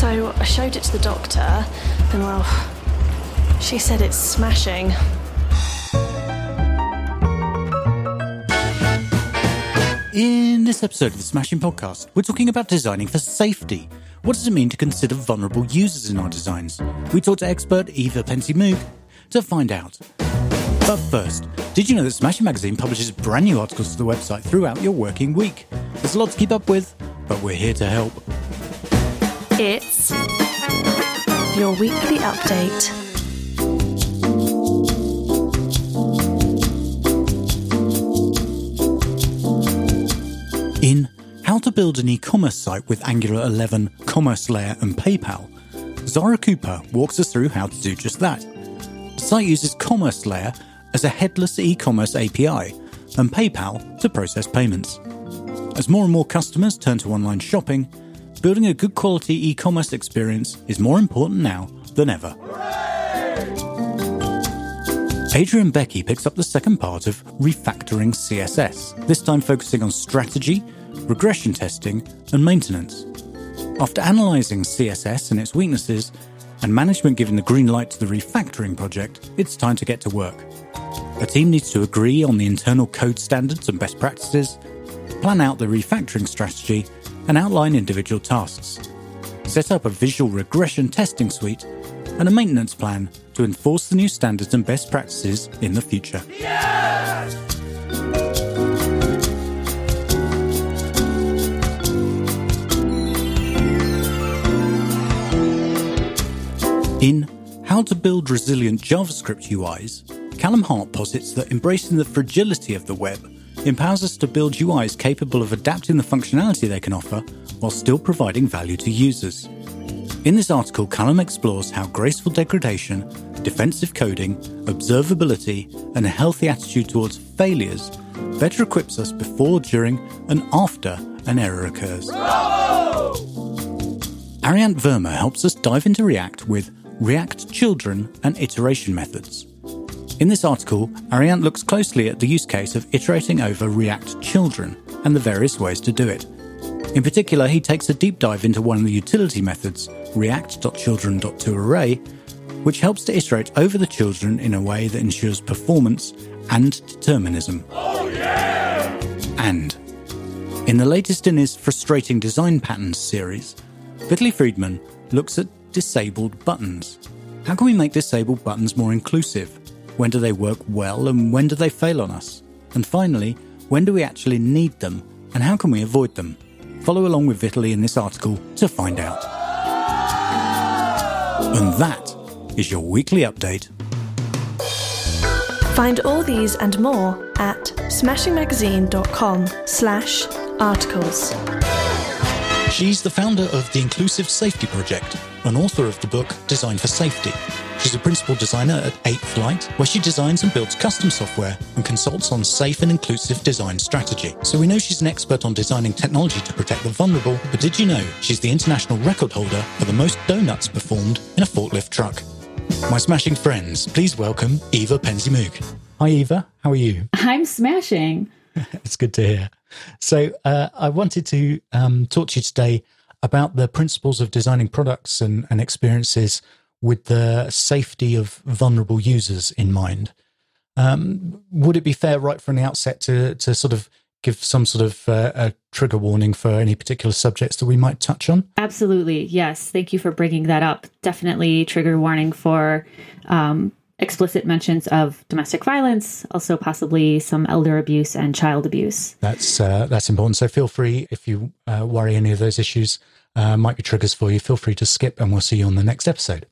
So I showed it to the doctor, and well, she said it's smashing. In this episode of the Smashing Podcast, we're talking about designing for safety. What does it mean to consider vulnerable users in our designs? We talked to expert Eva PenzeyMoog to find out. But first, did you know that Smashing Magazine publishes brand new articles to the website throughout your working week? There's a lot to keep up with, but we're here to help. It's your weekly update. In How to Build an E-commerce Site with Angular 11, Commerce Layer and PayPal, Zara Cooper walks us through how to do just that. The site uses Commerce Layer as a headless e-commerce API and PayPal to process payments. As more and more customers turn to online shopping, building a good quality e-commerce experience is more important now than ever. Adrian Bece picks up the second part of Refactoring CSS, this time focusing on strategy, regression testing, and maintenance. After analysing CSS and its weaknesses, and management giving the green light to the refactoring project, it's time to get to work. A team needs to agree on the internal code standards and best practices, plan out the refactoring strategy, and outline individual tasks. Set up a visual regression testing suite and a maintenance plan to enforce the new standards and best practices in the future. Yes! In How to Build Resilient JavaScript UIs, Callum Hart posits that embracing the fragility of the web empowers us to build UIs capable of adapting the functionality they can offer while still providing value to users. In this article, Callum explores how graceful degradation, defensive coding, observability, and a healthy attitude towards failures better equips us before, during, and after an error occurs. Arihant Verma helps us dive into React with React Children and iteration methods. In this article, Arihant looks closely at the use case of iterating over React Children and the various ways to do it. In particular, he takes a deep dive into one of the utility methods, react.children.toArray, which helps to iterate over the children in a way that ensures performance and determinism. Oh, and in the latest in his Frustrating Design Patterns series, Vitaly Friedman looks at disabled buttons. How can we make disabled buttons more inclusive? When do they work well and when do they fail on us? And finally, when do we actually need them and how can we avoid them? Follow along with Vitaly in this article to find out. And that is your weekly update. Find all these and more at smashingmagazine.com slash articles. She's the founder of the Inclusive Safety Project, and author of the book Design for Safety. She's a principal designer at 8th Light, where she designs and builds custom software and consults on safe and inclusive design strategy. So we know she's an expert on designing technology to protect the vulnerable, but did you know she's the international record holder for the most donuts performed in a forklift truck? My smashing friends, please welcome Eva PenzeyMoog. Hi, Eva. How are you? I'm smashing. it's good to hear. So, uh, I wanted to um, talk to you today about the principles of designing products and, and, experiences with the safety of vulnerable users in mind. Um, would it be fair, right from the outset, to to sort of give some sort of uh, a trigger warning for any particular subjects that we might touch on? Absolutely, yes. Thank you for bringing that up. Definitely trigger warning for um, explicit mentions of domestic violence, also possibly some elder abuse and child abuse. That's uh, that's important. So feel free if you uh, worry any of those issues uh, might be triggers for you. Feel free to skip, and we'll see you on the next episode.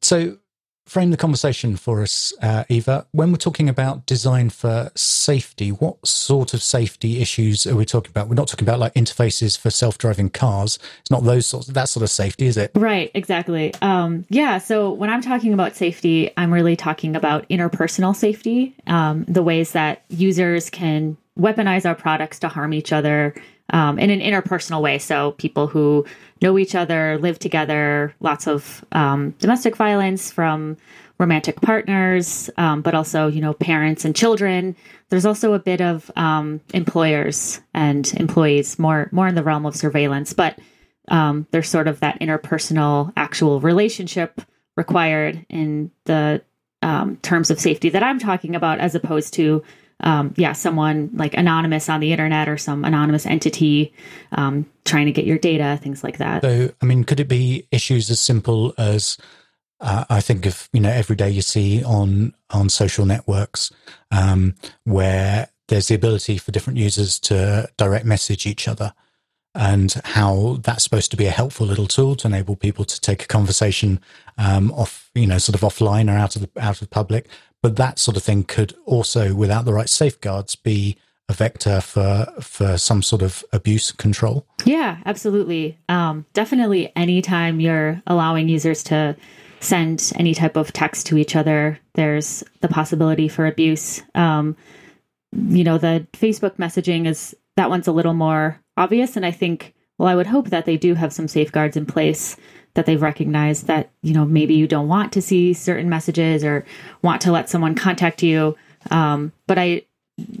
So frame the conversation for us, uh, Eva. When we're talking about design for safety, what sort of safety issues are we talking about? We're not talking about like interfaces for self-driving cars. It's not those sorts that sort of safety, is it? Right, exactly. Um, yeah. So when I'm talking about safety, I'm really talking about interpersonal safety, um, the ways that users can weaponize our products to harm each other um, in an interpersonal way. So people who know each other, live together, lots of um, domestic violence from romantic partners, um, but also you know parents and children. There's also a bit of um, employers and employees, more more in the realm of surveillance, but um, there's sort of that interpersonal actual relationship required in the um, terms of safety that I'm talking about, as opposed to um, yeah, someone like anonymous on the internet or some anonymous entity um, trying to get your data, things like that. So, I mean, could it be issues as simple as uh, I think of you know every day you see on on social networks um, where there's the ability for different users to direct message each other and how that's supposed to be a helpful little tool to enable people to take a conversation um, off, you know, sort of offline or out of the out of public. But that sort of thing could also, without the right safeguards, be a vector for for some sort of abuse control. Yeah, absolutely. Um, definitely, anytime you're allowing users to send any type of text to each other, there's the possibility for abuse. Um, you know, the Facebook messaging is that one's a little more obvious. And I think, well, I would hope that they do have some safeguards in place that they've recognized that, you know, maybe you don't want to see certain messages or want to let someone contact you. Um, but I,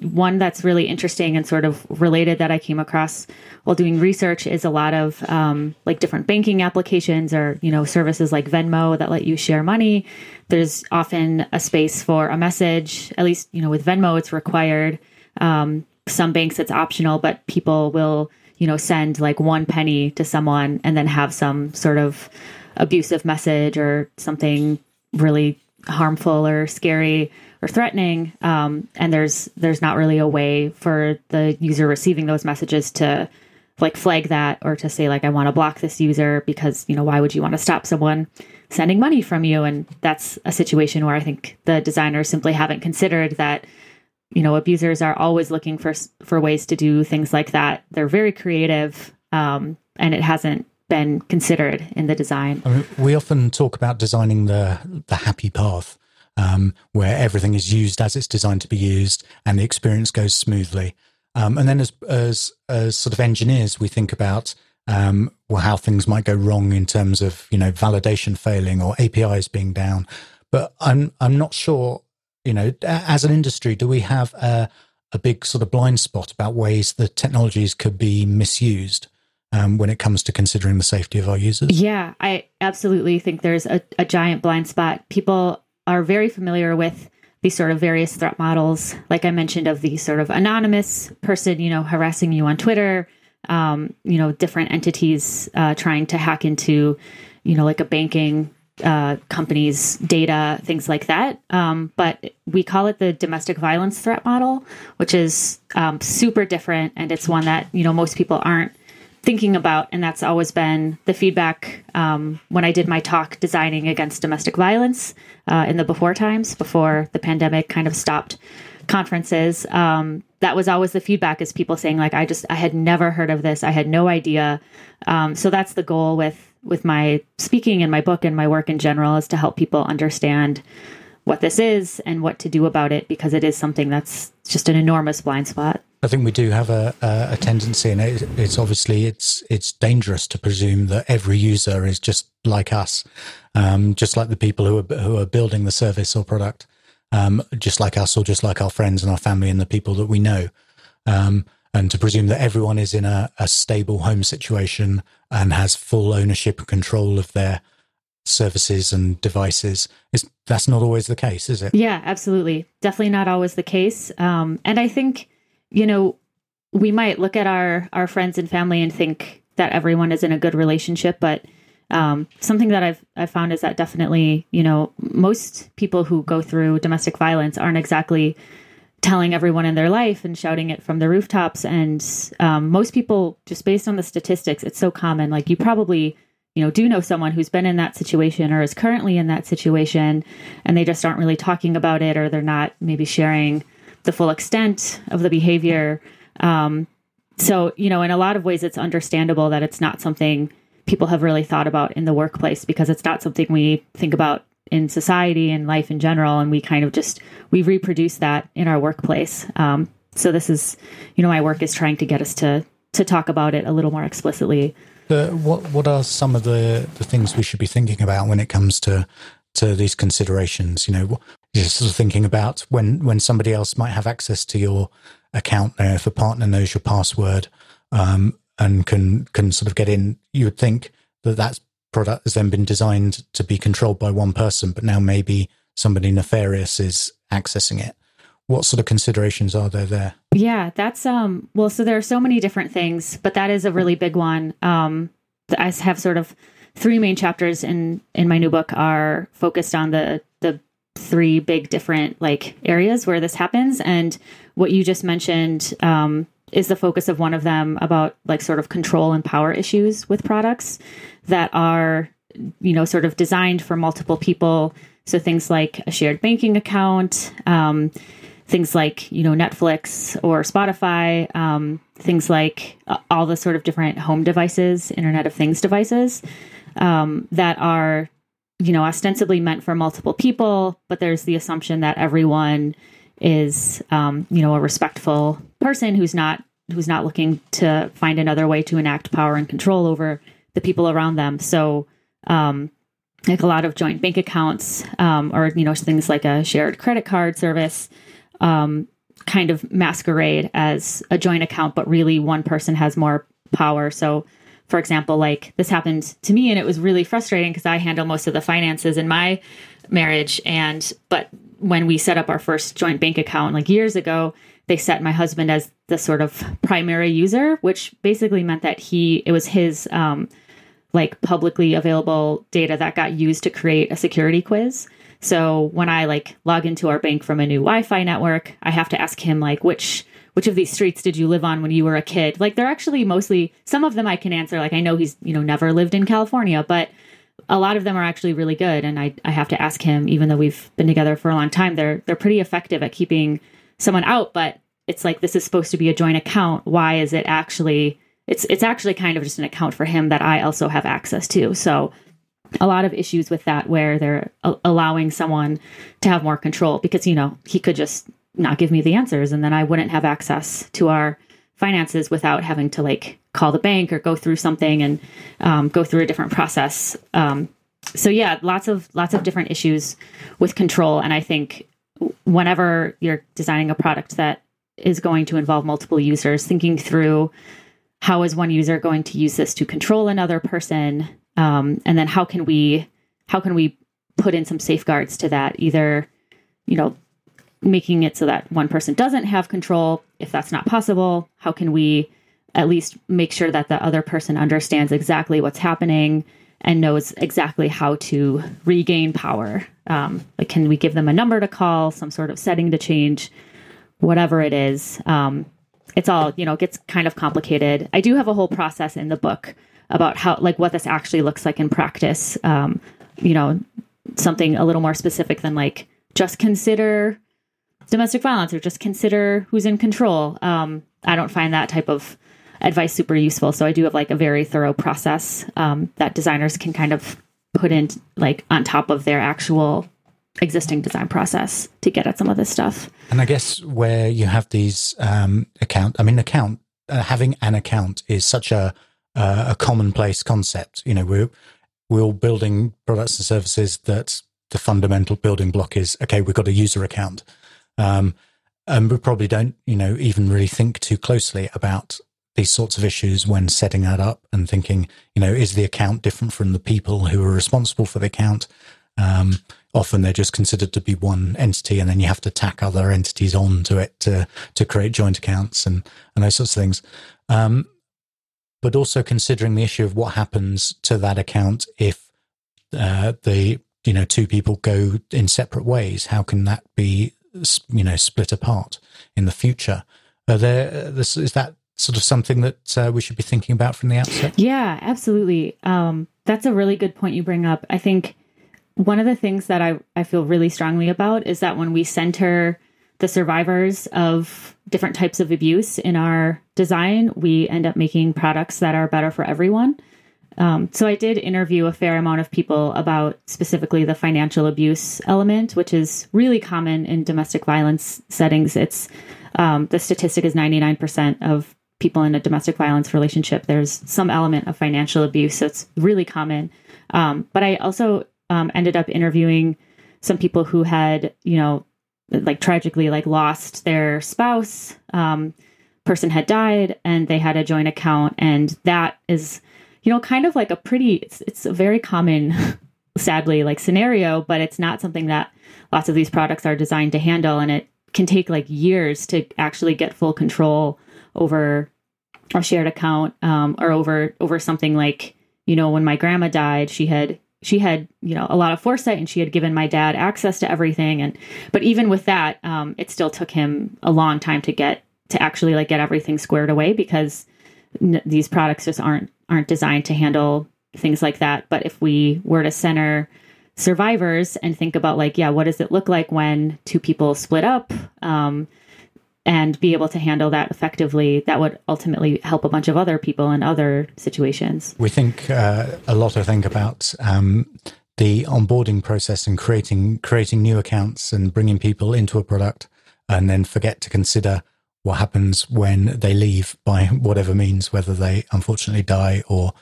one that's really interesting and sort of related that I came across while doing research is a lot of um, like different banking applications or you know services like Venmo that let you share money. There's often a space for a message. At least you know with Venmo, it's required. Um, some banks it's optional, but people will, you know, send like one penny to someone and then have some sort of abusive message or something really harmful or scary or threatening. Um, and there's there's not really a way for the user receiving those messages to like flag that or to say like I want to block this user because you know why would you want to stop someone sending money from you? And that's a situation where I think the designers simply haven't considered that you know abusers are always looking for for ways to do things like that. They're very creative um, and it hasn't been considered in the design. I mean, we often talk about designing the the happy path um, where everything is used as it's designed to be used and the experience goes smoothly. Um, and then as as as sort of engineers we think about um, well how things might go wrong in terms of you know validation failing or apis being down. But i'm i'm not sure you know, as an industry, do we have a, a big sort of blind spot about ways that technologies could be misused? Um, when it comes to considering the safety of our users? Yeah, I absolutely think there's a, a, giant blind spot. People are very familiar with these sort of various threat models, like I mentioned, of the sort of anonymous person, you know, harassing you on Twitter, um, you know, different entities uh, trying to hack into, you know, like a banking uh, companies' data, things like that. Um, but we call it the domestic violence threat model, which is um, super different, and it's one that you know most people aren't thinking about. And that's always been the feedback um, when I did my talk designing against domestic violence uh, in the before times, before the pandemic kind of stopped conferences. Um, that was always the feedback is people saying like, I just I had never heard of this, I had no idea. Um, so that's the goal with with my speaking and my book and my work in general is to help people understand what this is and what to do about it because it is something that's just an enormous blind spot. I think we do have a, a, tendency, and it, it's obviously it's it's dangerous to presume that every user is just like us, um, just like the people who are who are building the service or product, um, just like us, or just like our friends and our family and the people that we know. Um, and to presume that everyone is in a, a stable home situation and has full ownership and control of their services and devices is that's not always the case is it? Yeah absolutely. Definitely not always the case. Um, and i think you know we might look at our our friends and family and think that everyone is in a good relationship but um, something that I've I've found is that definitely you know most people who go through domestic violence aren't exactly telling everyone in their life and shouting it from the rooftops. And um, most people, just based on the statistics, it's so common. Like you probably, you know, do know someone who's been in that situation or is currently in that situation, and they just aren't really talking about it, or they're not maybe sharing the full extent of the behavior. Um, so, you know, in a lot of ways, it's understandable that it's not something people have really thought about in the workplace because it's not something we think about in society and life in general and we kind of just we reproduce that in our workplace. Um, so this is you know my work is trying to get us to to talk about it a little more explicitly. What what are some of the the things we should be thinking about when it comes to to these considerations? You know just sort of thinking about when when somebody else might have access to your account there, if a partner knows your password um, and can can sort of get in. You would think that that product has then been designed to be controlled by one person, but now maybe somebody nefarious is accessing it. What sort of considerations are there there? Yeah, that's um well, so there are so many different things, but that is a really big one. Um, I have sort of three main chapters in in my new book are focused on the the three big different like areas where this happens and what you just mentioned um, is the focus of one of them about like sort of control and power issues with products that are you know sort of designed for multiple people. So things like a shared banking account um, things like you know netflix or spotify um, things like uh, all the sort of different home devices internet of things devices um, that are you know ostensibly meant for multiple people but there's the assumption that everyone is um, you know a respectful person who's not who's not looking to find another way to enact power and control over the people around them so um, like a lot of joint bank accounts um, or you know things like a shared credit card service um, kind of masquerade as a joint account but really one person has more power so for example, like this happened to me and it was really frustrating because I handle most of the finances in my marriage. And, but when we set up our first joint bank account like years ago, they set my husband as the sort of primary user, which basically meant that he, it was his, um, like publicly available data that got used to create a security quiz. So when I like log into our bank from a new Wi-Fi network, I have to ask him like which which of these streets did you live on when you were a kid? Like they're actually mostly some of them I can answer. Like I know he's, you know, never lived in California, but a lot of them are actually really good. And I, I have to ask him, even though we've been together for a long time, they're they're pretty effective at keeping someone out, but it's like this is supposed to be a joint account. Why is it actually it's it's actually kind of just an account for him that I also have access to. So a lot of issues with that where they're a- allowing someone to have more control because you know he could just not give me the answers and then I wouldn't have access to our finances without having to like call the bank or go through something and um, go through a different process. Um, so yeah, lots of lots of different issues with control, and I think whenever you're designing a product that is going to involve multiple users, thinking through how is one user going to use this to control another person, um, and then how can we how can we put in some safeguards to that, either you know making it so that one person doesn't have control. If that's not possible, how can we at least make sure that the other person understands exactly what's happening and knows exactly how to regain power? Um, like, can we give them a number to call, some sort of setting to change, whatever it is? Um, it's all, you know, gets kind of complicated. I do have a whole process in the book about how, like, what this actually looks like in practice. Um, you know, something a little more specific than like just consider domestic violence or just consider who's in control. Um, I don't find that type of advice super useful. So I do have like a very thorough process um, that designers can kind of put in like on top of their actual existing design process to get at some of this stuff. And I guess where you have these um, account, I mean, account uh, having an account is such a uh, a commonplace concept. You know, we're we're all building products and services that the fundamental building block is okay. We've got a user account um, and we probably don't, you know, even really think too closely about these sorts of issues when setting that up and thinking, you know, is the account different from the people who are responsible for the account? Um, often they're just considered to be one entity, and then you have to tack other entities onto it to to create joint accounts and and those sorts of things. Um, but also considering the issue of what happens to that account if uh, the you know two people go in separate ways. How can that be you know split apart in the future. Are there this is that sort of something that uh, we should be thinking about from the outset? Yeah, absolutely. Um, that's a really good point you bring up. I think one of the things that I, I feel really strongly about is that when we center the survivors of different types of abuse in our design, we end up making products that are better for everyone. Um, so I did interview a fair amount of people about specifically the financial abuse element, which is really common in domestic violence settings. It's um, the statistic is 99% of people in a domestic violence relationship. There's some element of financial abuse, so it's really common. Um, but I also um, ended up interviewing some people who had, you know, like tragically like lost their spouse, um, person had died and they had a joint account and that is you know kind of like a pretty it's, it's a very common sadly like scenario but it's not something that lots of these products are designed to handle and it can take like years to actually get full control over a shared account um, or over over something like you know when my grandma died she had she had you know a lot of foresight and she had given my dad access to everything. And but even with that um, it still took him a long time to get to actually like get everything squared away because n- these products just aren't aren't designed to handle things like that. But if we were to center survivors and think about like yeah what does it look like when two people split up? Um, and be able to handle that effectively, that would ultimately help a bunch of other people in other situations. We think uh, a lot, I think, about um, the onboarding process and creating creating new accounts and bringing people into a product, and then forget to consider what happens when they leave by whatever means, whether they unfortunately die or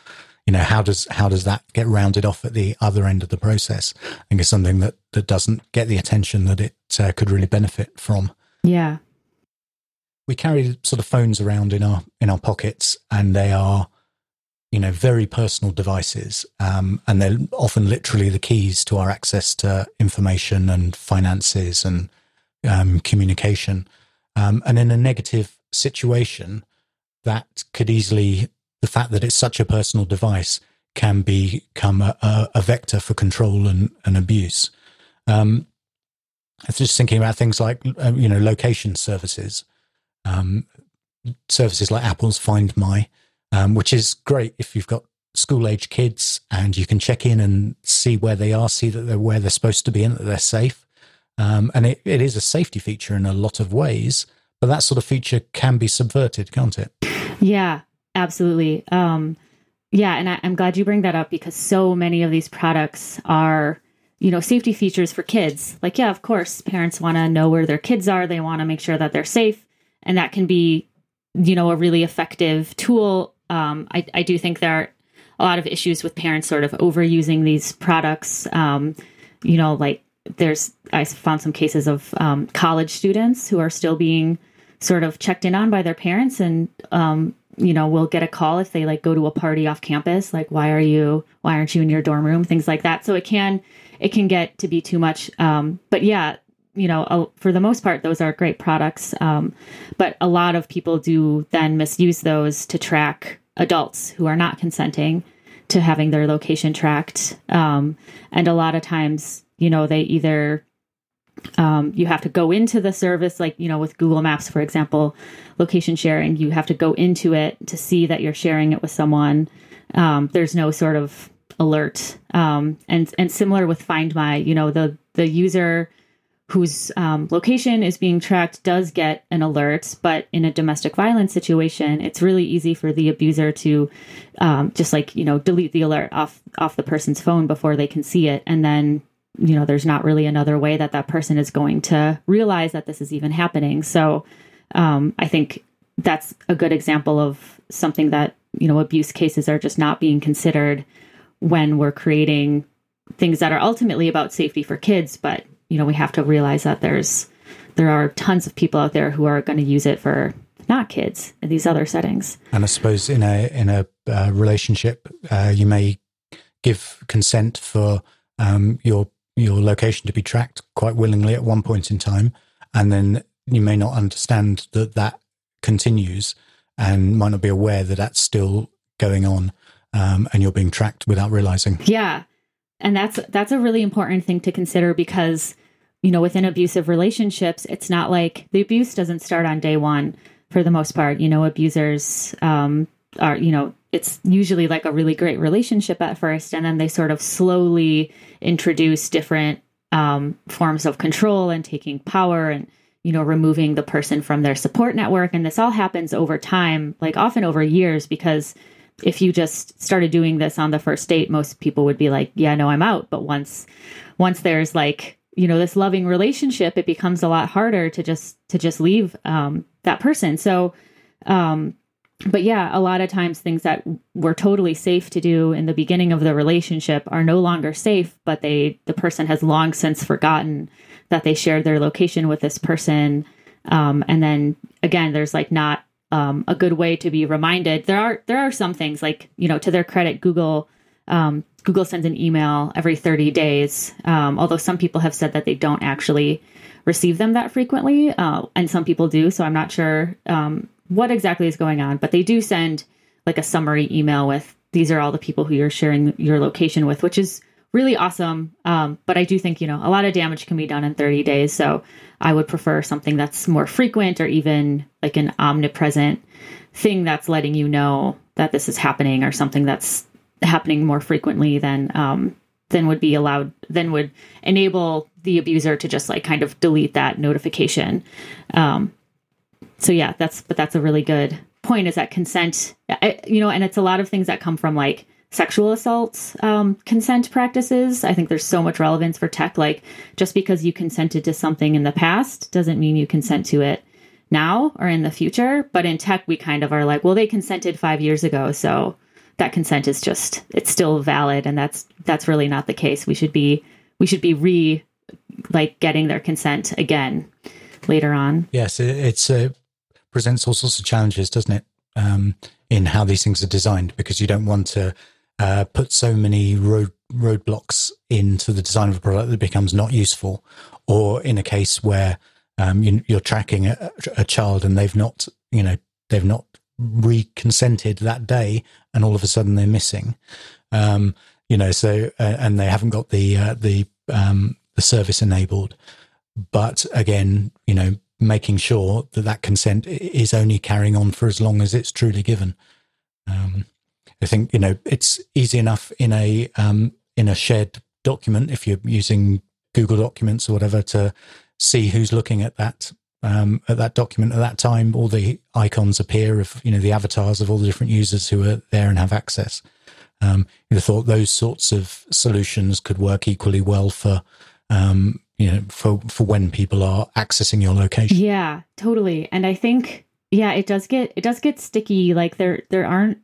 you know how does how does that get rounded off at the other end of the process? I think it's something that that doesn't get the attention that it uh, could really benefit from. Yeah, we carry sort of phones around in our in our pockets, and they are, you know, very personal devices, um, and they're often literally the keys to our access to information and finances and um, communication. Um, and in a negative situation, that could easily the fact that it's such a personal device can become a, a, a vector for control and, and abuse. Um, I was just thinking about things like, uh, you know, location services um, services like Apple's Find My, um, which is great if you've got school age kids and you can check in and see where they are, see that they're where they're supposed to be and that they're safe. Um, and it, it is a safety feature in a lot of ways, but that sort of feature can be subverted, can't it? Yeah, absolutely. Um, yeah, and I, I'm glad you bring that up because so many of these products are you know safety features for kids like yeah of course parents want to know where their kids are they want to make sure that they're safe and that can be you know a really effective tool. Um, I, I do think there are a lot of issues with parents sort of overusing these products. Um, you know like there's i found some cases of um, college students who are still being sort of checked in on by their parents and um, you know will get a call if they like go to a party off campus like why are you why aren't you in your dorm room? Things like that. So it can it can get to be too much. Um, but yeah you know, for the most part, those are great products. Um, but a lot of people do then misuse those to track adults who are not consenting to having their location tracked. Um, and a lot of times, you know, they either um, you have to go into the service, like, you know, with Google Maps, for example, location sharing, you have to go into it to see that you're sharing it with someone. Um, there's no sort of alert. Um, and, and similar with Find My, you know, the, the user whose um, location is being tracked does get an alert, but in a domestic violence situation, it's really easy for the abuser to um, just like you know delete the alert off off the person's phone before they can see it, and then you know there's not really another way that that person is going to realize that this is even happening. So um, I think that's a good example of something that you know abuse cases are just not being considered when we're creating things that are ultimately about safety for kids, but you know we have to realize that there's there are tons of people out there who are going to use it for not kids in these other settings. And I suppose in a in a uh, relationship, uh, you may give consent for um, your your location to be tracked quite willingly at one point in time, and then you may not understand that that continues, and might not be aware that that's still going on, um, and you're being tracked without realizing. Yeah, and that's that's a really important thing to consider because you know, within abusive relationships, it's not like the abuse doesn't start on day one for the most part. You know, abusers um, are, you know, it's usually like a really great relationship at first, and then they sort of slowly introduce different um, forms of control and taking power and, you know, removing the person from their support network. And this all happens over time, like often over years, because if you just started doing this on the first date, most people would be like, yeah, no, I'm out. But once, once there's like you know this loving relationship it becomes a lot harder to just to just leave um, that person so um, but yeah a lot of times things that were totally safe to do in the beginning of the relationship are no longer safe but they the person has long since forgotten that they shared their location with this person um, and then again there's like not um, a good way to be reminded. There are there are some things like you know to their credit, Google um, Google sends an email every 30 days. Um, although some people have said that they don't actually receive them that frequently, uh, and some people do. So I'm not sure um, what exactly is going on, but they do send like a summary email with these are all the people who you're sharing your location with, which is really awesome. Um, but I do think, you know, a lot of damage can be done in 30 days. So I would prefer something that's more frequent or even like an omnipresent thing that's letting you know that this is happening or something that's happening more frequently than um, than would be allowed then would enable the abuser to just like kind of delete that notification um, so yeah that's but that's a really good point is that consent I, you know and it's a lot of things that come from like sexual assault um, consent practices. I think there's so much relevance for tech. Like, just because you consented to something in the past doesn't mean you consent to it now or in the future. But in tech, we kind of are like, well, they consented five years ago, so that consent is just it's still valid, and that's that's really not the case. We should be we should be re like getting their consent again later on. Yes, it's uh, presents all sorts of challenges, doesn't it? Um, in how these things are designed, because you don't want to uh, put so many road roadblocks into the design of a product that becomes not useful, or in a case where um, you, are tracking a, a, child and they've not, you know, they've not reconsented that day, and all of a sudden they're missing. Um, you know, so uh, and they haven't got the uh, the um, the service enabled. But again, you know, making sure that that consent is only carrying on for as long as it's truly given. Um, I think you know it's easy enough in a um, in a shared document if you're using Google Documents or whatever to see who's looking at that um, at that document at that time. All the icons appear of you know the avatars of all the different users who are there and have access. Um, have thought those sorts of solutions could work equally well for um, you know for for when people are accessing your location. Yeah, totally. And I think yeah, it does get it does get sticky. Like there there aren't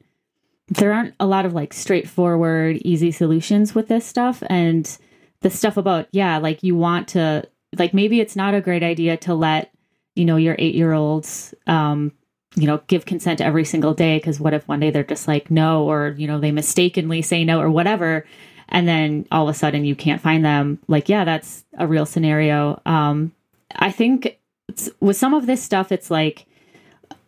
there aren't a lot of like straightforward, easy solutions with this stuff. And the stuff about, yeah, like you want to, like maybe it's not a great idea to let, you know, your eight year olds, um, you know, give consent every single day. Cause what if one day they're just like, no, or, you know, they mistakenly say no or whatever. And then all of a sudden you can't find them. Like, yeah, that's a real scenario. Um, I think with some of this stuff, it's like,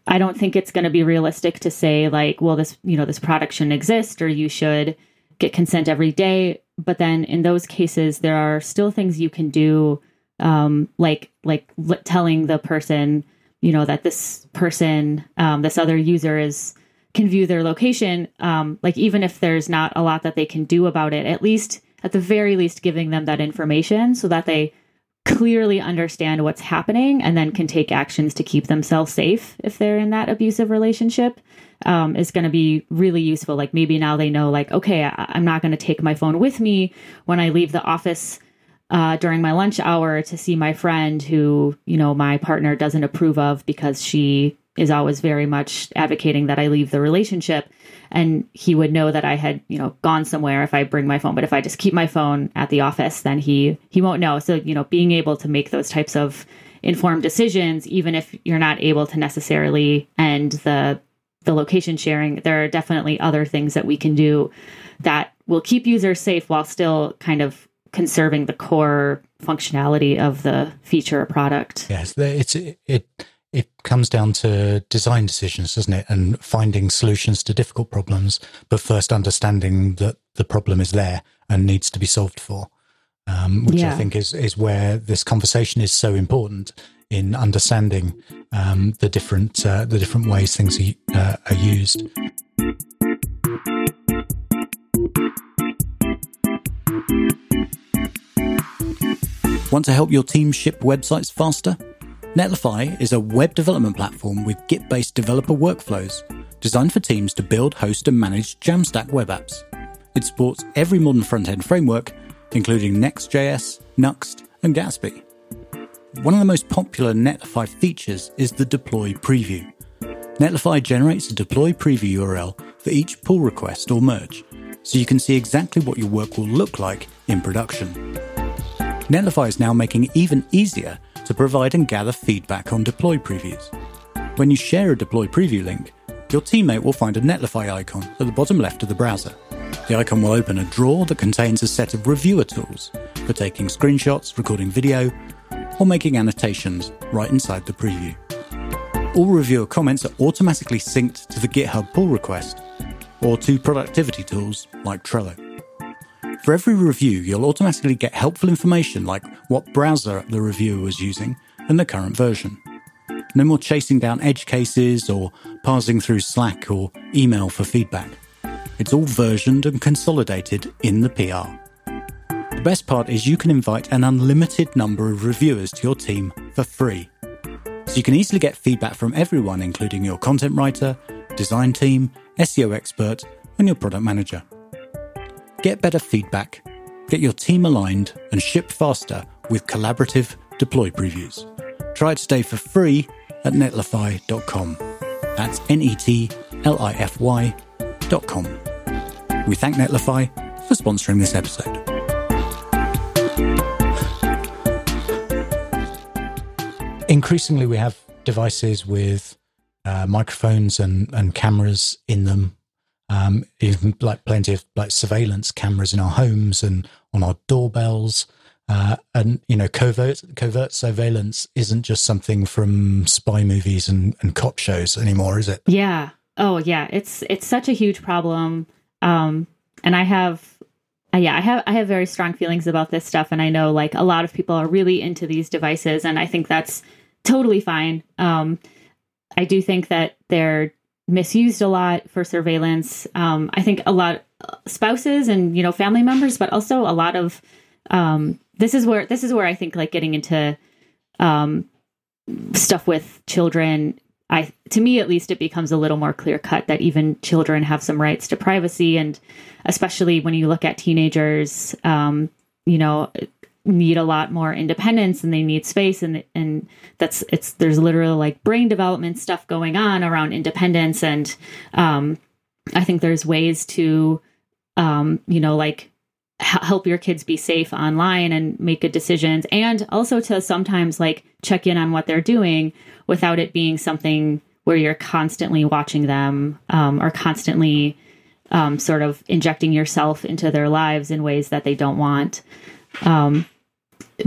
I don't think it's going to be realistic to say like, well, this you know this product shouldn't exist or you should get consent every day. But then in those cases, there are still things you can do, um, like like telling the person, you know, that this person, um, this other user is can view their location. Um, like even if there's not a lot that they can do about it, at least at the very least, giving them that information so that they clearly understand what's happening and then can take actions to keep themselves safe if they're in that abusive relationship um, is going to be really useful. Like maybe now they know, like, okay, I- am not going to take my phone with me when I leave the office uh, during my lunch hour to see my friend who, you know, my partner doesn't approve of because she is always very much advocating that I leave the relationship. And he would know that I had, you know, gone somewhere if I bring my phone. But if I just keep my phone at the office, then he he won't know. So, you know, being able to make those types of informed decisions, even if you're not able to necessarily end the the location sharing, there are definitely other things that we can do that will keep users safe while still kind of conserving the core functionality of the feature or product. Yes, it's it it comes down to design decisions, doesn't it? And finding solutions to difficult problems, but first understanding that the problem is there and needs to be solved for. Um, which yeah. I think is is where this conversation is so important in understanding um, the different uh, the different ways things are, uh, are used. Want to help your team ship websites faster? Netlify is a web development platform with Git based developer workflows designed for teams to build, host, and manage Jamstack web apps. It supports every modern front end framework, including Next.js, Nuxt, and Gatsby. One of the most popular Netlify features is the deploy preview. Netlify generates a deploy preview URL for each pull request or merge, so you can see exactly what your work will look like in production. Netlify is now making it even easier to provide and gather feedback on deploy previews. When you share a deploy preview link, your teammate will find a Netlify icon at the bottom left of the browser. The icon will open a drawer that contains a set of reviewer tools for taking screenshots, recording video, or making annotations right inside the preview. All reviewer comments are automatically synced to the GitHub pull request or to productivity tools like Trello. For every review, you'll automatically get helpful information like what browser the reviewer was using and the current version. No more chasing down edge cases or parsing through Slack or email for feedback. It's all versioned and consolidated in the PR. The best part is you can invite an unlimited number of reviewers to your team for free. So you can easily get feedback from everyone, including your content writer, design team, SEO expert, and your product manager. Get better feedback, get your team aligned, and ship faster with collaborative deploy previews. Try it today for free at netlify.com. That's N E T L I F Y.com. We thank Netlify for sponsoring this episode. Increasingly, we have devices with uh, microphones and, and cameras in them. Um, even like plenty of like surveillance cameras in our homes and on our doorbells. Uh, and you know, covert covert surveillance isn't just something from spy movies and, and cop shows anymore, is it? Yeah. Oh, yeah. It's it's such a huge problem. Um, and I have, uh, yeah, I have I have very strong feelings about this stuff, and I know like a lot of people are really into these devices, and I think that's totally fine. Um, I do think that they're misused a lot for surveillance. Um, I think a lot spouses and you know family members, but also a lot of um, this is where this is where I think like getting into um, stuff with children. I to me at least it becomes a little more clear cut that even children have some rights to privacy, and especially when you look at teenagers, um, you know need a lot more independence and they need space and and that's it's there's literally like brain development stuff going on around independence. And um i think there's ways to um you know like h- help your kids be safe online and make good decisions. And also to sometimes like check in on what they're doing without it being something where you're constantly watching them um, or constantly um, sort of injecting yourself into their lives in ways that they don't want. Um,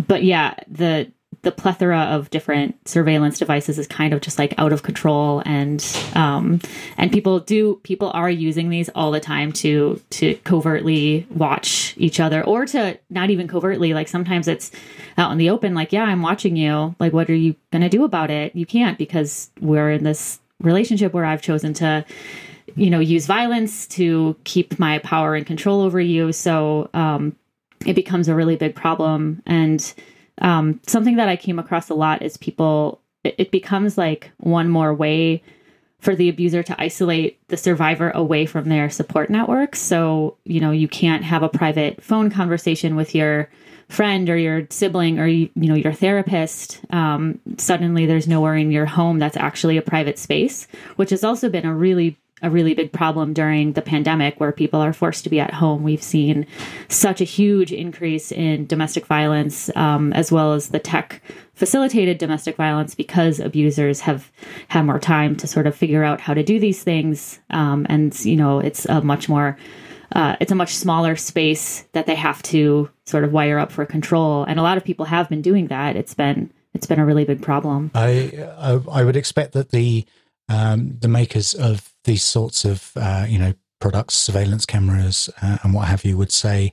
but yeah, the the plethora of different surveillance devices is kind of just like out of control and um and people do people are using these all the time to to covertly watch each other or to not even covertly like sometimes it's out in the open like yeah i'm watching you. Like what are you going to do about it? You can't because we're in this relationship where i've chosen to you know use violence to keep my power and control over you. So um it becomes a really big problem. And um, something that I came across a lot is people, it, it becomes like one more way for the abuser to isolate the survivor away from their support network. So, you know, you can't have a private phone conversation with your friend or your sibling or you, know your therapist um, suddenly there's nowhere in your home that's actually a private space which has also been a really a really big problem during the pandemic where people are forced to be at home. We've seen such a huge increase in domestic violence, um, as well as the tech facilitated domestic violence because abusers have had more time to sort of figure out how to do these things. Um, and, you know, it's a much more uh, it's a much smaller space that they have to sort of wire up for control. And a lot of people have been doing that. It's been it's been a really big problem. I I, I would expect that the um, the makers of these sorts of uh, you know products, surveillance cameras, uh, and what have you, would say,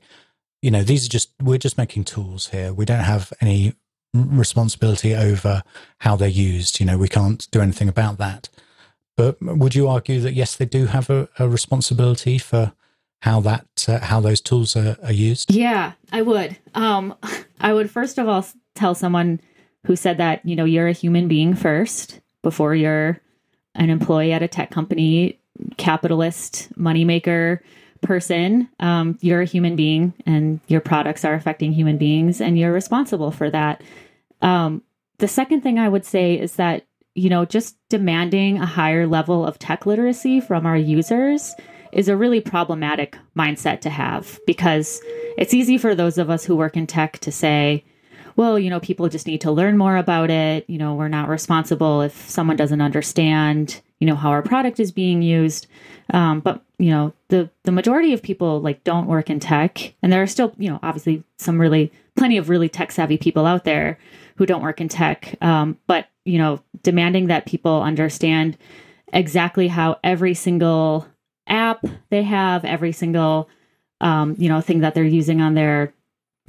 you know, these are just we're just making tools here. We don't have any responsibility over how they're used. You know, we can't do anything about that. But would you argue that yes, they do have a, a responsibility for how that uh, how those tools are, are, used? Yeah, I would. Um, I would first of all tell someone who said that you know you're a human being first before you're an employee at a tech company, capitalist, moneymaker person. Um, you're a human being and your products are affecting human beings and you're responsible for that. Um, the second thing I would say is that, you know, just demanding a higher level of tech literacy from our users is a really problematic mindset to have because it's easy for those of us who work in tech to say, well, you know, people just need to learn more about it. You know, we're not responsible if someone doesn't understand, you know, how our product is being used. Um, but you know, the the majority of people like don't work in tech, and there are still, you know, obviously some really plenty of really tech savvy people out there who don't work in tech. Um, but you know, demanding that people understand exactly how every single app they have, every single um, you know thing that they're using on their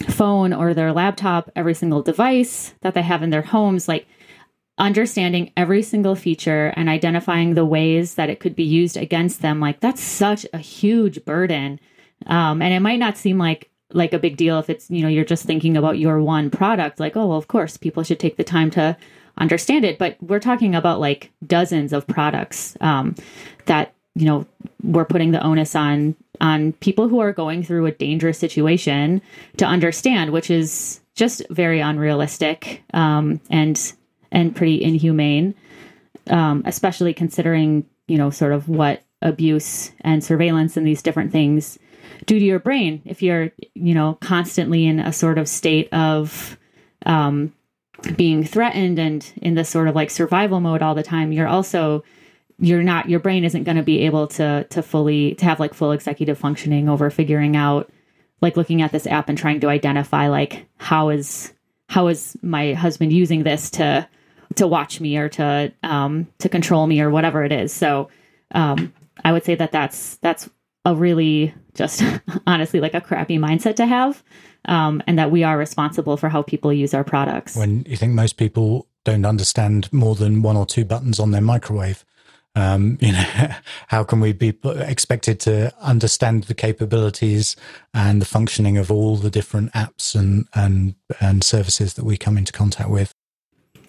phone or their laptop, every single device that they have in their homes, like understanding every single feature and identifying the ways that it could be used against them, like that's such a huge burden. Um, and it might not seem like like a big deal if it's you know you're just thinking about your one product like oh well of course people should take the time to understand it but we're talking about like dozens of products um, that you know we're putting the onus on on people who are going through a dangerous situation to understand, which is just very unrealistic um, and and pretty inhumane, um, especially considering you know sort of what abuse and surveillance and these different things do to your brain. If you're you know constantly in a sort of state of um, being threatened and in this sort of like survival mode all the time you're also you're not your brain isn't going to be able to to fully to have like full executive functioning over figuring out like looking at this app and trying to identify like how is how is my husband using this to to watch me or to um to control me or whatever it is. So um i would say that that's that's a really just honestly like a crappy mindset to have um and that we are responsible for how people use our products. When you think most people don't understand more than one or two buttons on their microwave um, you know, how can we be expected to understand the capabilities and the functioning of all the different apps and and and services that we come into contact with?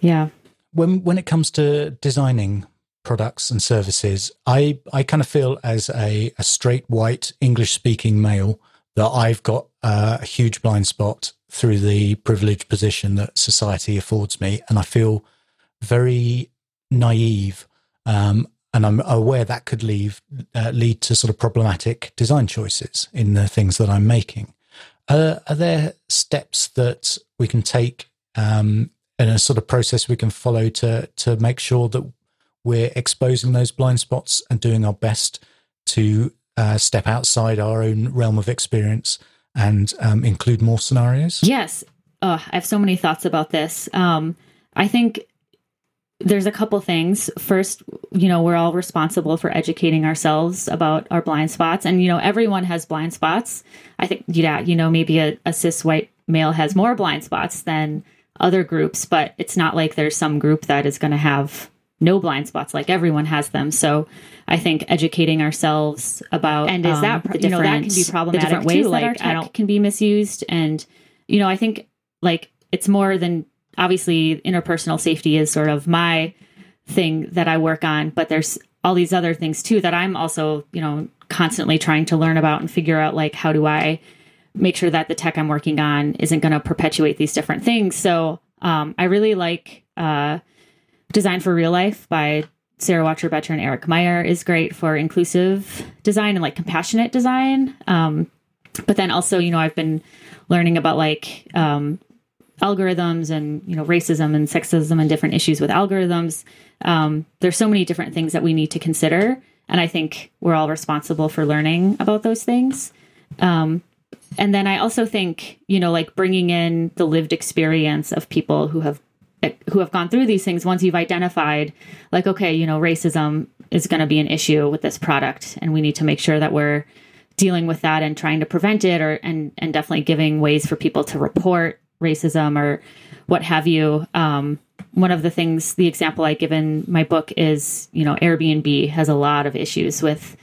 Yeah. When when it comes to designing products and services, I I kind of feel as a, a straight white English speaking male that I've got a huge blind spot through the privileged position that society affords me, and I feel very naive um, and I'm aware that could leave, uh, lead to sort of problematic design choices in the things that I'm making. Uh, are there steps that we can take um, in a sort of process we can follow to to make sure that we're exposing those blind spots and doing our best to uh, step outside our own realm of experience and um, include more scenarios? Yes. I have so many thoughts about this. Um, I think there's a couple things. First, you know, we're all responsible for educating ourselves about our blind spots. And, you know, everyone has blind spots. I think, yeah, you know, maybe a, a cis white male has more blind spots than other groups, but it's not like there's some group that is going to have no blind spots like everyone has them so i think educating ourselves about and is um, that you know that can be problematic Different ways too, like our tech can be misused and you know i think like it's more than obviously interpersonal safety is sort of my thing that I work on, but there's all these other things too that I'm also, you know, constantly trying to learn about and figure out like how do I make sure that the tech I'm working on isn't going to perpetuate these different things. So um, I really like uh, Design for Real Life by Sara Wachter Boettcher and Eric Meyer is great for inclusive design and like compassionate design. Um, but then also, you know, I've been learning about like um, algorithms and you know racism and sexism and different issues with algorithms. Um, there's so many different things that we need to consider and i think we're all responsible for learning about those things. Um, and then i also think you know like bringing in the lived experience of people who have who have gone through these things. Once you've identified like okay you know racism is going to be an issue with this product and we need to make sure that we're dealing with that and trying to prevent it or and and definitely giving ways for people to report racism or what have you. Um, one of the things, the example I give in my book is, you know, Airbnb has a lot of issues with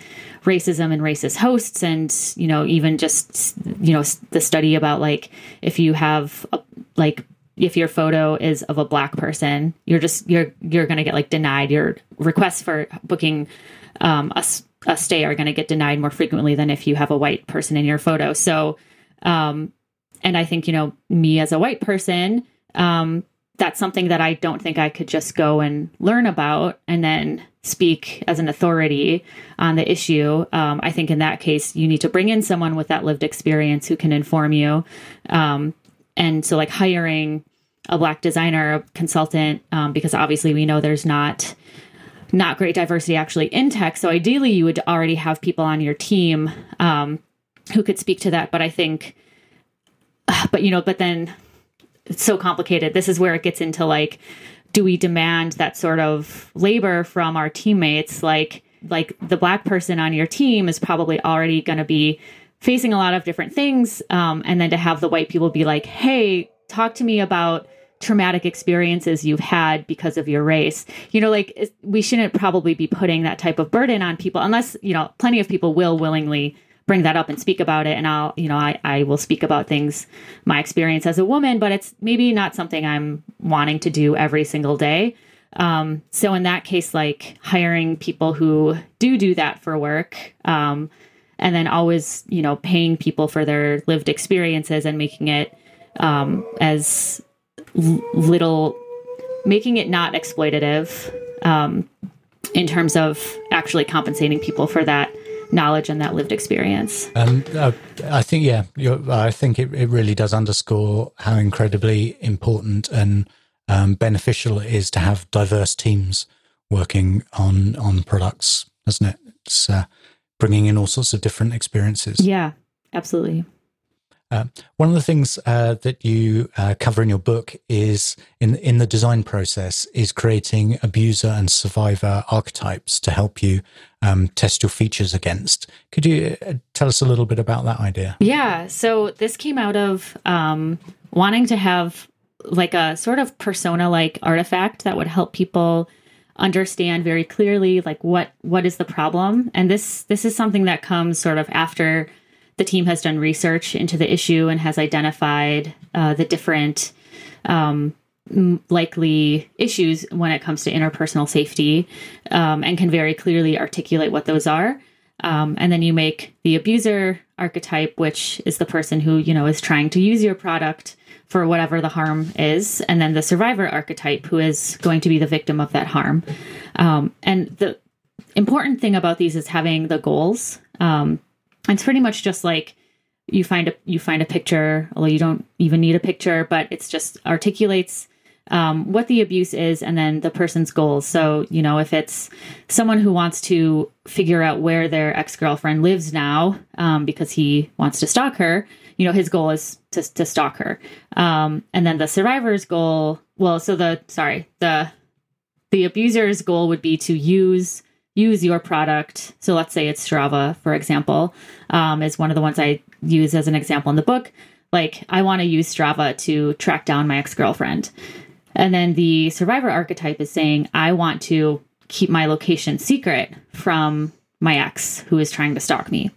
racism and racist hosts, and you know, even just you know the study about like if you have a, like if your photo is of a black person, you're just you're you're to get like denied. Your requests for booking um, a, a stay are to get denied more frequently than if you have a white person in your photo. So um, and I think, you know, me as a white person, um, that's something that I don't think I could just go and learn about and then speak as an authority on the issue. Um, I think in that case, you need to bring in someone with that lived experience who can inform you. Um, and so, like hiring a black designer, a consultant, um, because obviously we know there's not not great diversity actually in tech. So ideally, you would already have people on your team um, who could speak to that. But I think, but you know, but then it's so complicated. This is where it gets into like, do we demand that sort of labor from our teammates? Like, like the black person on your team is probably already going to be facing a lot of different things, um, and then to have the white people be like, "Hey, talk to me about." traumatic experiences you've had because of your race. You know, like we shouldn't probably be putting that type of burden on people unless, you know, plenty of people will willingly bring that up and speak about it. And I'll, you know, I, I will speak about things, my experience as a woman, but it's maybe not something I'm wanting to do every single day. Um, so in that case, like hiring people who do do that for work, um, and then always, you know, paying people for their lived experiences and making it um, as little making it not exploitative um, in terms of actually compensating people for that knowledge and that lived experience. Um, uh, I think, yeah, I think it, it really does underscore how incredibly important and um, beneficial it is to have diverse teams working on on products, doesn't it? It's uh, bringing in all sorts of different experiences. Yeah, absolutely. Uh, one of the things uh, that you uh, cover in your book is in in the design process is creating abuser and survivor archetypes to help you um, test your features against. Could you uh, tell us a little bit about that idea? Yeah. So this came out of um, wanting to have like a sort of persona like artifact that would help people understand very clearly like what what is the problem and this this is something that comes sort of after the team has done research into the issue and has identified uh, the different um, likely issues when it comes to interpersonal safety um, and can very clearly articulate what those are. Um, and then you make the abuser archetype, which is the person who, you know, is trying to use your product for whatever the harm is. And then the survivor archetype, who is going to be the victim of that harm. Um, and the important thing about these is having the goals. Um, it's pretty much just like you find a you find a picture, although you don't even need a picture, but it's just articulates um, what the abuse is and then the person's goals. So, you know, if it's someone who wants to figure out where their ex girlfriend lives now um, because he wants to stalk her, you know, his goal is to, to stalk her. Um, and then the survivor's goal, well, so the, sorry, the, the abuser's goal would be to use use your product. So let's say it's Strava, for example, um, is one of the ones I use as an example in the book. Like, I want to use Strava to track down my ex girlfriend. And then the survivor archetype is saying, I want to keep my location secret from my ex who is trying to stalk me.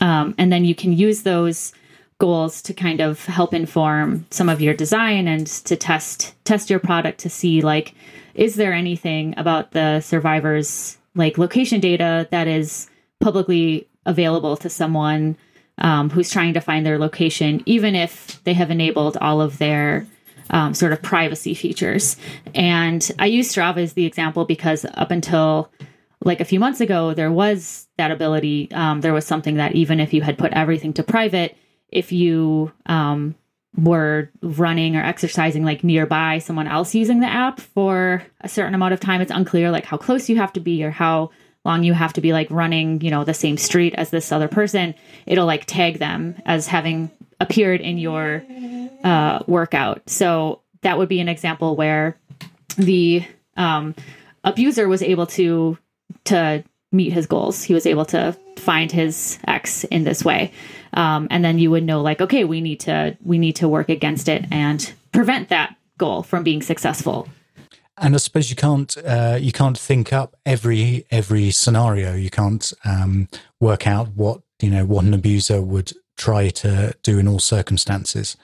Um, and then you can use those goals to kind of help inform some of your design and to test test your product to see like is there anything about the survivors like location data that is publicly available to someone um, who's trying to find their location, even if they have enabled all of their um, sort of privacy features. And I use Strava as the example because up until like a few months ago, there was that ability. Um, there was something that even if you had put everything to private, if you um, were running or exercising like nearby someone else using the app for a certain amount of time it's unclear like how close you have to be or how long you have to be like running you know the same street as this other person. It'll like tag them as having appeared in your uh, workout. So that would be an example where the um, abuser was able to to meet his goals he was able to find his ex in this way um, and then you would know like okay we need to we need to work against it and prevent that goal from being successful and I suppose you can't uh, you can't think up every every scenario. You can't um, work out what you know what an abuser would try to do in all circumstances.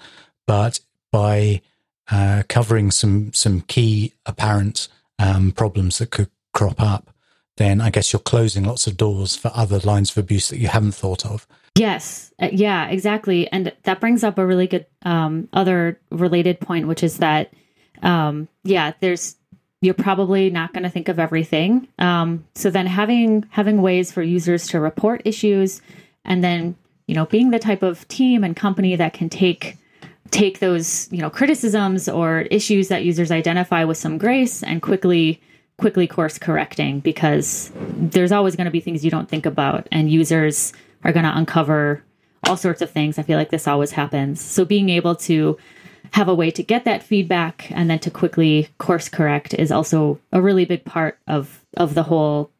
But by uh, covering some some key apparent um, problems that could crop up, then I guess you're closing lots of doors for other lines of abuse that you haven't thought of. Yes. Uh, yeah, exactly. And that brings up a really good um, other related point, which is that, um, yeah, there's, you're probably not going to think of everything. Um, so then having, having ways for users to report issues and then, you know, being the type of team and company that can take take those you know criticisms or issues that users identify with some grace and quickly quickly course correcting because there's always going to be things you don't think about and users are going to uncover all sorts of things i feel like this always happens so being able to have a way to get that feedback and then to quickly course correct is also a really big part of of the whole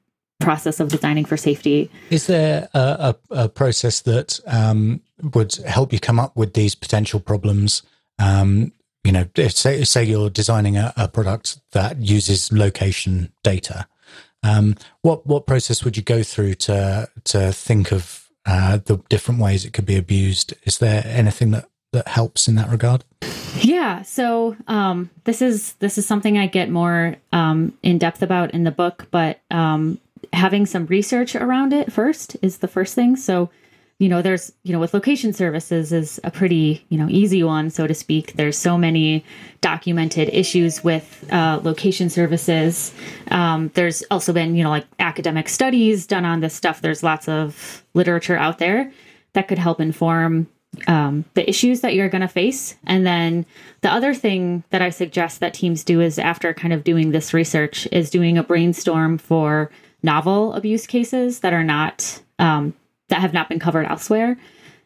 process of designing for safety. Is there a, a, a process that um, would help you come up with these potential problems? Um, you know, say say you're designing a, a product that uses location data. Um, what what process would you go through to to think of uh, the different ways it could be abused? Is there anything that that helps in that regard? Yeah, so um, this is this is something I get more um, in depth about in the book, but um, having some research around it first is the first thing. So, you know, there's you know with location services is a pretty you know easy one, so to speak. There's so many documented issues with uh, location services. Um, there's also been you know like academic studies done on this stuff. There's lots of literature out there that could help inform um, the issues that you're going to face. And then the other thing that I suggest that teams do is after kind of doing this research is doing a brainstorm for novel abuse cases that are not um, that have not been covered elsewhere.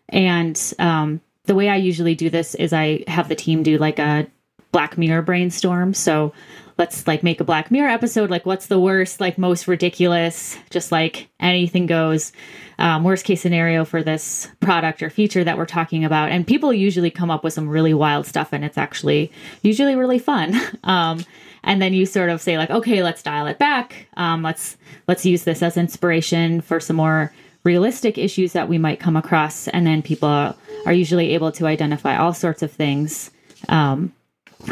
And um, the way I usually do this is I have the team do like a Black Mirror brainstorm. So let's like make a Black Mirror episode. Like, what's the worst, like most ridiculous, just like anything goes, um, worst case scenario for this product or feature that we're talking about. And people usually come up with some really wild stuff, and it's actually usually really fun. Um, and then you sort of say like, okay, let's dial it back. Um, let's let's use this as inspiration for some more realistic issues that we might come across, and then people are usually able to identify all sorts of things um,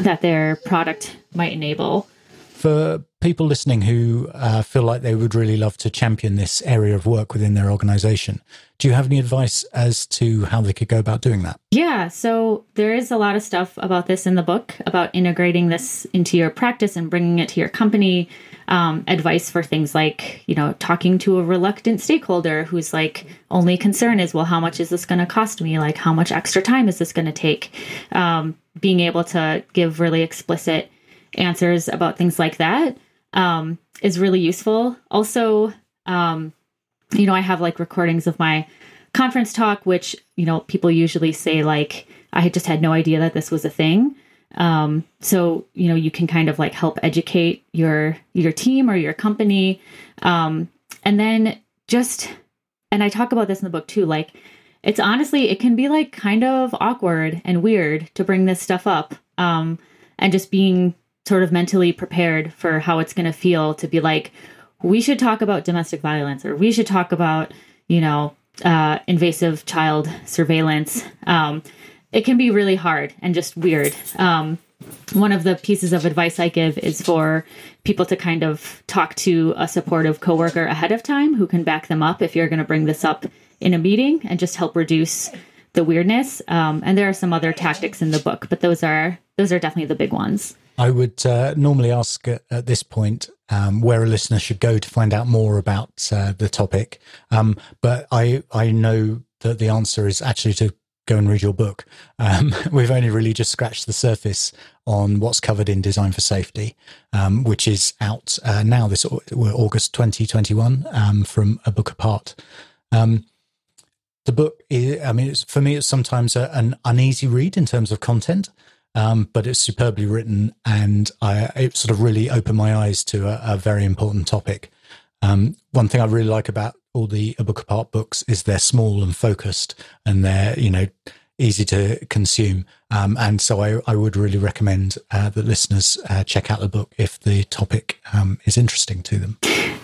that their product might enable. For people listening who uh, feel like they would really love to champion this area of work within their organization, do you have any advice as to how they could go about doing that? Yeah, so there is a lot of stuff about this in the book about integrating this into your practice and bringing it to your company. Um, advice for things like, you know, talking to a reluctant stakeholder who's like, only concern is, well, how much is this going to cost me? Like, how much extra time is this going to take? Um, being able to give really explicit answers about things like that um, is really useful. Also, um, you know, I have like recordings of my conference talk, which, you know, people usually say, like, I just had no idea that this was a thing. Um, so, you know, you can kind of like help educate your your team or your company. Um, and then just and I talk about this in the book too, like it's honestly it can be like kind of awkward and weird to bring this stuff up um, and just being sort of mentally prepared for how it's going to feel to be like we should talk about domestic violence or we should talk about you know uh, invasive child surveillance um, it can be really hard and just weird um, one of the pieces of advice I give is for people to kind of talk to a supportive coworker ahead of time who can back them up if you're going to bring this up in a meeting and just help reduce the weirdness. Um, and there are some other tactics in the book, but those are those are definitely the big ones. I would uh, normally ask at, this point um, where a listener should go to find out more about uh, the topic, um, but I I know that the answer is actually to go and read your book. Um, we've only really just scratched the surface on what's covered in Design for Safety, um, which is out uh, now this August 2021 um, from a book apart. Um, the book, is, I mean, for me, it's sometimes a, an uneasy read in terms of content, um, but it's superbly written, and I, it sort of really opened my eyes to a, a very important topic. Um, one thing I really like about all the book apart books is they're small and focused, and they're you know easy to consume. Um, and so I, I, would really recommend uh, that listeners uh, check out the book if the topic um, is interesting to them.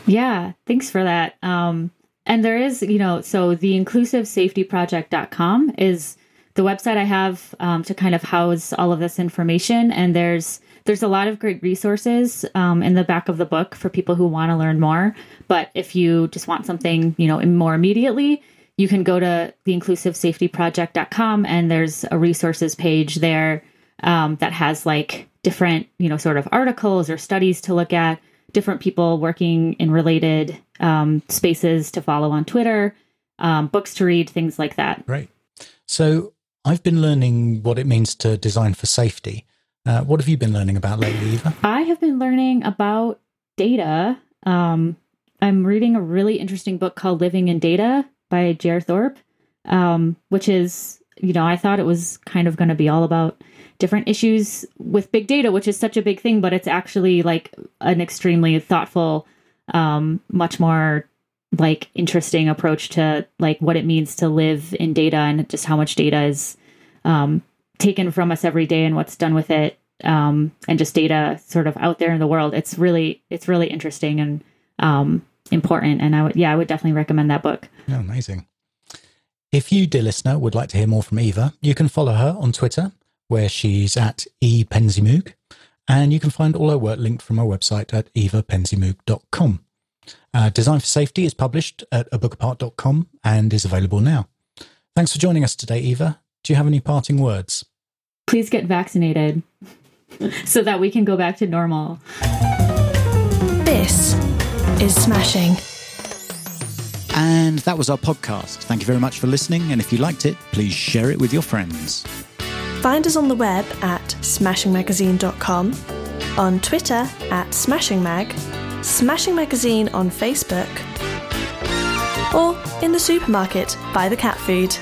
Yeah, thanks for that. Um, and there is, you know, so the inclusive safety inclusivesafetyproject.com is the website I have um, to kind of house all of this information. And there's there's a lot of great resources um, in the back of the book for people who want to learn more. But if you just want something, you know, more immediately, you can go to the inclusivesafetyproject.com and there's a resources page there um, that has like different, you know, sort of articles or studies to look at different people working in related um, spaces to follow on Twitter, um, books to read, things like that. Right. So I've been learning what it means to design for safety. Uh, what have you been learning about lately, Eva? I have been learning about data. Um, I'm reading a really interesting book called Living in Data by Jer Thorpe, um, which is, you know, I thought it was kind of going to be all about different issues with big data, which is such a big thing, but it's actually like an extremely thoughtful, um, much more like interesting approach to like what it means to live in data and just how much data is um, taken from us every day and what's done with it um, and just data sort of out there in the world it's really it's really interesting and um, important and i would yeah i would definitely recommend that book oh, amazing if you dear listener would like to hear more from eva you can follow her on twitter where she's at epenzeymoog and you can find all her work linked from her website at evapenzeymoog.com uh, Design for Safety is published at abookapart.com and is available now. Thanks for joining us today, Eva. Do you have any parting words? Please get vaccinated so that we can go back to normal. This is Smashing. And that was our podcast. Thank you very much for listening. And if you liked it, please share it with your friends. Find us on the web at smashingmagazine.com, on Twitter at smashingmag, Smashing Magazine on Facebook, or in the supermarket buy the cat food.